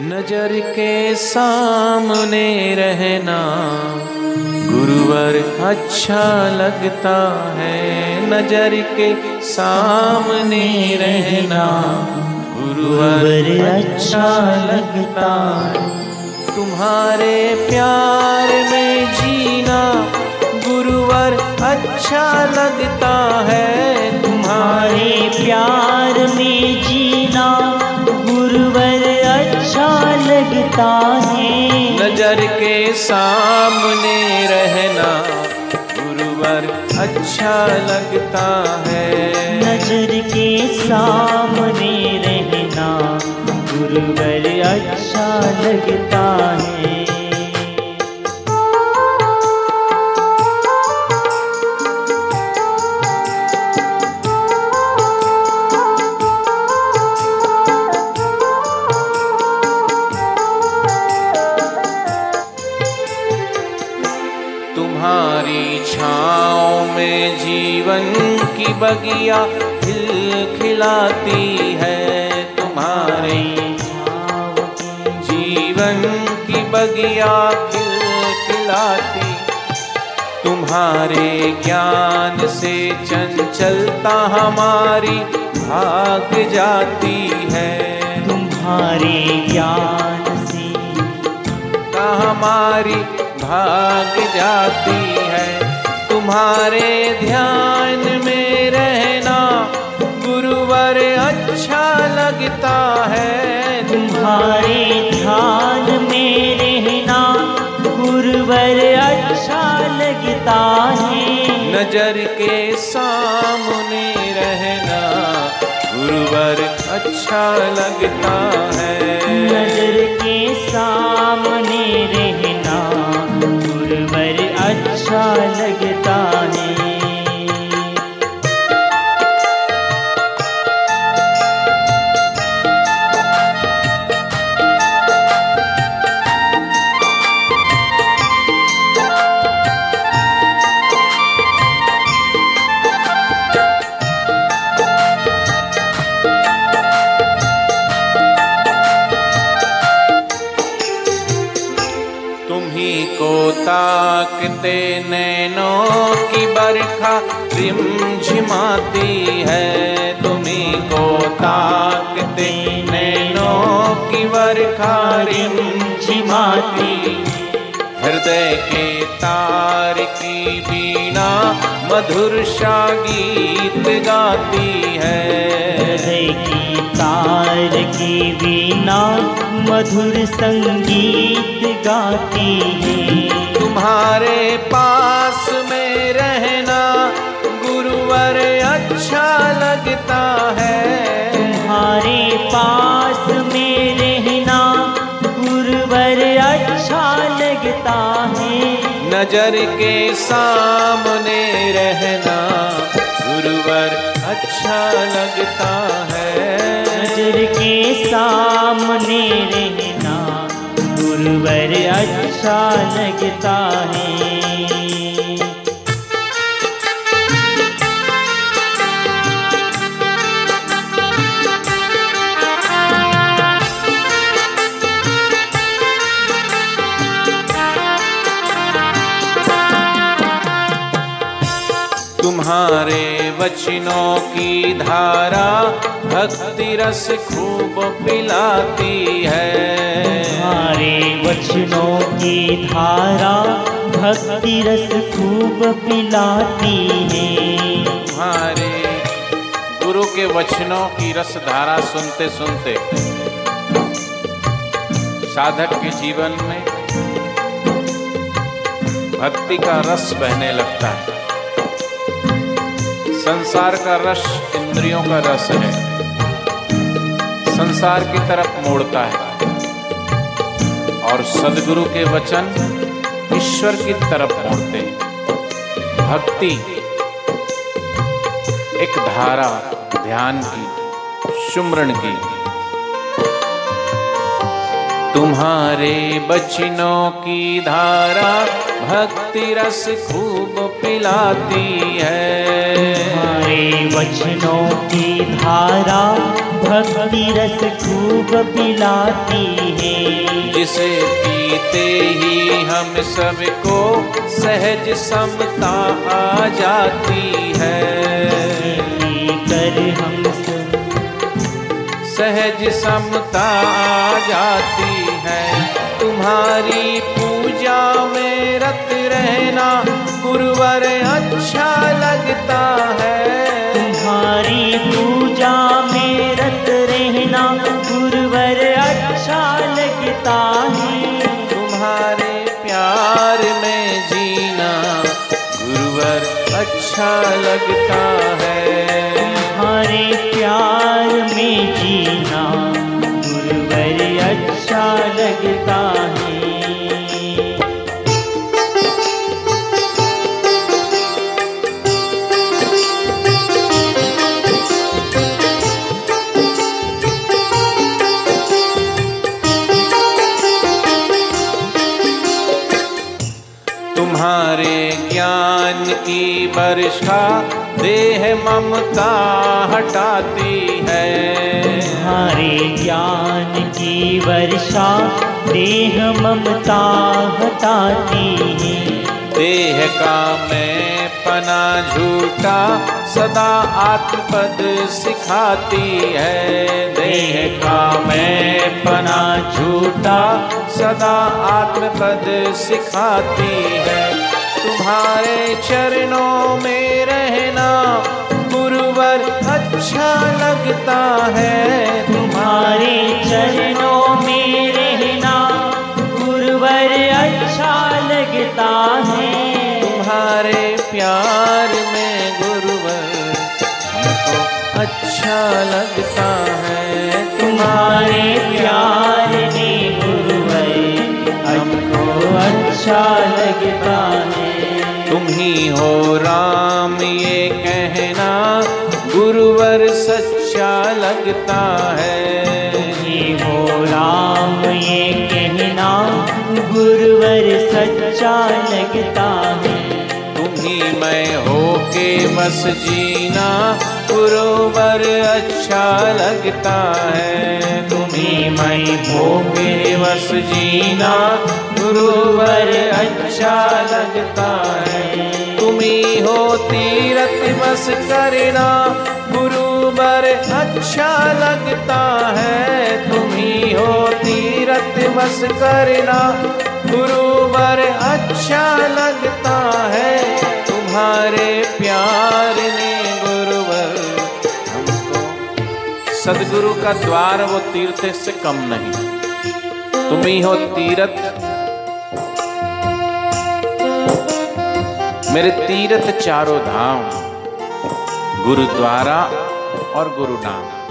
नज़र के सामने रहना गुरुवर अच्छा लगता है। नज़र के सामने रहना गुरुवर अच्छा लगता है। तुम्हारे प्यार में जीना गुरुवर अच्छा लगता है। तुम्हारे प्यार में जीना गुरुवर अच्छा लगता है नज़र के सामने रहना गुरुवर अच्छा लगता है। नज़र के सामने रहना गुरुवर अच्छा लगता है। तुम्हारी छाँव में जीवन की बगिया खिल खिलाती है तुम्हारे जीवन की बगिया खिल खिलाती। तुम्हारे ज्ञान से चंचलता हमारी भाग जाती है। तुम्हारे ज्ञान से हमारी भाग जाती है। तुम्हारे ध्यान में रहना गुरुवर अच्छा लगता है। तुम्हारे ध्यान में रहना गुरुवर अच्छा लगता है। नज़र के सामने रहना गुरुवर अच्छा लगता है। नज़र के सामने रहना ताकते नैनों की बरखा, रिमझिमाती है तुम्ही को ताकते नैनों की बरखा, रिमझिमाती। हृदय के तार की बीना मधुर सा गीत गाती है। हृदय की तार की वीणा मधुर संगीत गाती है। तुम्हारे पास में रहना गुरुवर अच्छा लगता है। तुम्हारे पास में रहना गुरुवर अच्छा लगता है। नज़र के सामने रहना गुरुवर अच्छा लगता है। नज़र के सामने रहना गुरुवर अच्छा लगता है। तुम्हारे वचनों की धारा भक्ति रस खूब पिलाती है। तुम्हारे वचनों की धारा भक्ति रस खूब पिलाती है। तुम्हारे गुरु के वचनों की रस धारा सुनते सुनते साधक के जीवन में भक्ति का रस बहने लगता है। संसार का रस इंद्रियों का रस है। संसार की तरफ़ मोड़ता है। और सदगुरु के वचन ईश्वर की तरफ़ मोड़ते हैं। भक्ति एक धारा ध्यान की, सुमरण की। तुम्हारे बचनों की धारा भक्ति रस खूब पिलाती है। वचनों की धारा भक्ति रस खूब पिलाती है। जिसे पीते ही हम सबको सहज समता आ जाती है। कर हम सहज समता आ जाती है। तुम्हारी पूजा में रत रहना गुरुवर अच्छा लगता है। अच्छा लगता वर्षा देह ममता हटाती है। हमारे ज्ञान की वर्षा देह ममता हटाती है। देह का मैं पना झूठा सदा आत्मपद सिखाती है। देह का मैं पना झूठा सदा आत्मपद सिखाती है। तुम्हारे चरणों में रहना गुरुवर अच्छा लगता है। तुम्हारे चरणों में रहना गुरुवर अच्छा लगता है। तुम्हारे प्यार में गुरुवर अच्छा लगता है। तुम्हारे प्यार में गुरुवर हमको अच्छा लगता है। तुम ही राम ये कहना गुरुवर सच्चा लगता है। ये हो राम ये कहना गुरुवर सच्चा लगता है। तुम ही मैं हो के बस जीना गुरुवर अच्छा लगता है। तुम ही मैं हो के बस जीना गुरुवर अच्छा लगता है। तुम ही तीरथ बस करना, गुरुवर अच्छा लगता है। तुम ही तीरथ बस करना, गुरुवर अच्छा लगता है। तुम्हारे प्यार ने गुरुवर सदगुरु का द्वार वो तीर्थ से कम नहीं। तुम ही हो तीरथ मेरे तीर्थ चारों धाम गुरुद्वारा और गुरु नाम